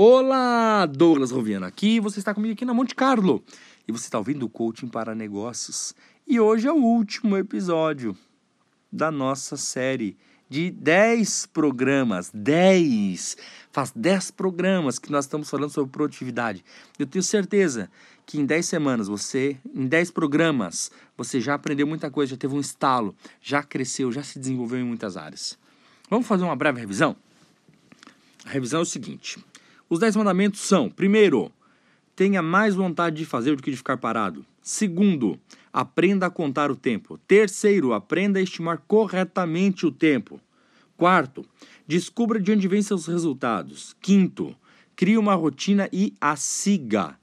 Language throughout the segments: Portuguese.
Olá, Douglas Roviano aqui. Você está comigo aqui na Monte Carlo e você está ouvindo o Coaching para Negócios. E hoje é o último episódio da nossa série de 10 programas. 10! Faz 10 programas que nós estamos falando sobre produtividade. Eu tenho certeza que em 10 semanas você, em 10 programas, você já aprendeu muita coisa, já teve um estalo, já cresceu, já se desenvolveu em muitas áreas. Vamos fazer uma breve revisão? A revisão é o seguinte: os dez mandamentos são: primeiro, tenha mais vontade de fazer do que de ficar parado. Segundo, aprenda a contar o tempo. Terceiro, aprenda a estimar corretamente o tempo. Quarto, descubra de onde vêm seus resultados. Quinto, crie uma rotina e a siga.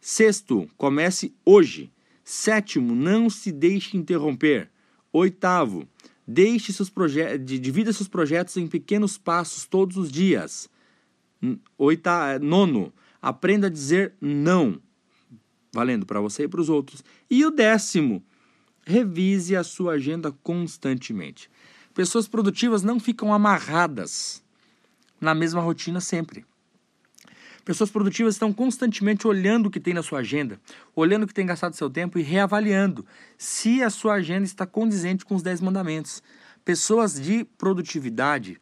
Sexto, comece hoje. Sétimo, não se deixe interromper. Oitavo, deixe seus projetos, divida seus projetos em pequenos passos todos os dias. Oita, nono, aprenda a dizer não, valendo para você e para os outros. E o décimo, revise a sua agenda constantemente. Pessoas produtivas não ficam amarradas na mesma rotina sempre. Pessoas produtivas estão constantemente olhando o que tem na sua agenda, olhando o que tem gastado seu tempo e reavaliando se a sua agenda está condizente com os 10 mandamentos. Pessoas de produtividade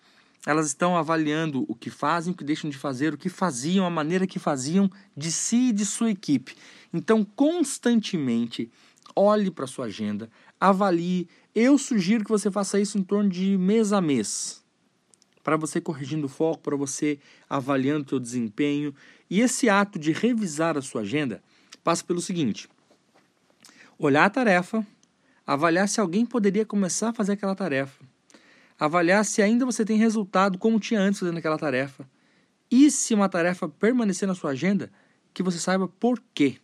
elas estão avaliando o que fazem, o que deixam de fazer, o que faziam, a maneira que faziam de si e de sua equipe. Então, constantemente, olhe para sua agenda, avalie. Eu sugiro que você faça isso em torno de mês a mês, para você corrigindo o foco, para você avaliando o seu desempenho. E esse ato de revisar a sua agenda passa pelo seguinte: olhar a tarefa, avaliar se alguém poderia começar a fazer aquela tarefa avaliar se ainda você tem resultado como tinha antes fazendo aquela tarefa. E se uma tarefa permanecer na sua agenda, que você saiba por quê.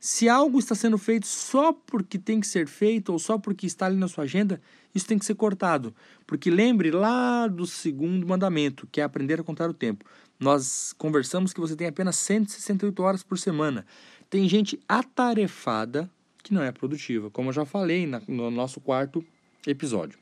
Se algo está sendo feito só porque tem que ser feito ou só porque está ali na sua agenda, isso tem que ser cortado. Porque lembre lá do segundo mandamento, que é aprender a contar o tempo. Nós conversamos que você tem apenas 168 horas por semana. Tem gente atarefada que não é produtiva, como eu já falei no nosso quarto episódio.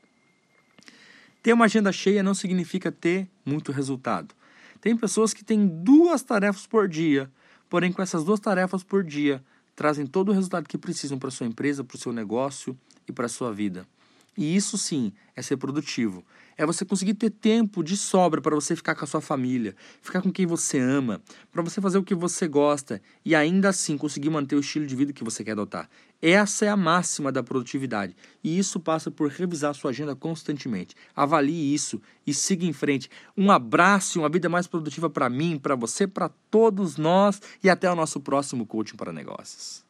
Ter uma agenda cheia não significa ter muito resultado. Tem pessoas que têm duas tarefas por dia, porém, com essas duas tarefas por dia, trazem todo o resultado que precisam para sua empresa, para o seu negócio e para a sua vida. E isso sim é ser produtivo. É você conseguir ter tempo de sobra para você ficar com a sua família, ficar com quem você ama, para você fazer o que você gosta e ainda assim conseguir manter o estilo de vida que você quer adotar. Essa é a máxima da produtividade. E isso passa por revisar sua agenda constantemente. Avalie isso e siga em frente. Um abraço e uma vida mais produtiva para mim, para você, para todos nós e até o nosso próximo coaching para negócios.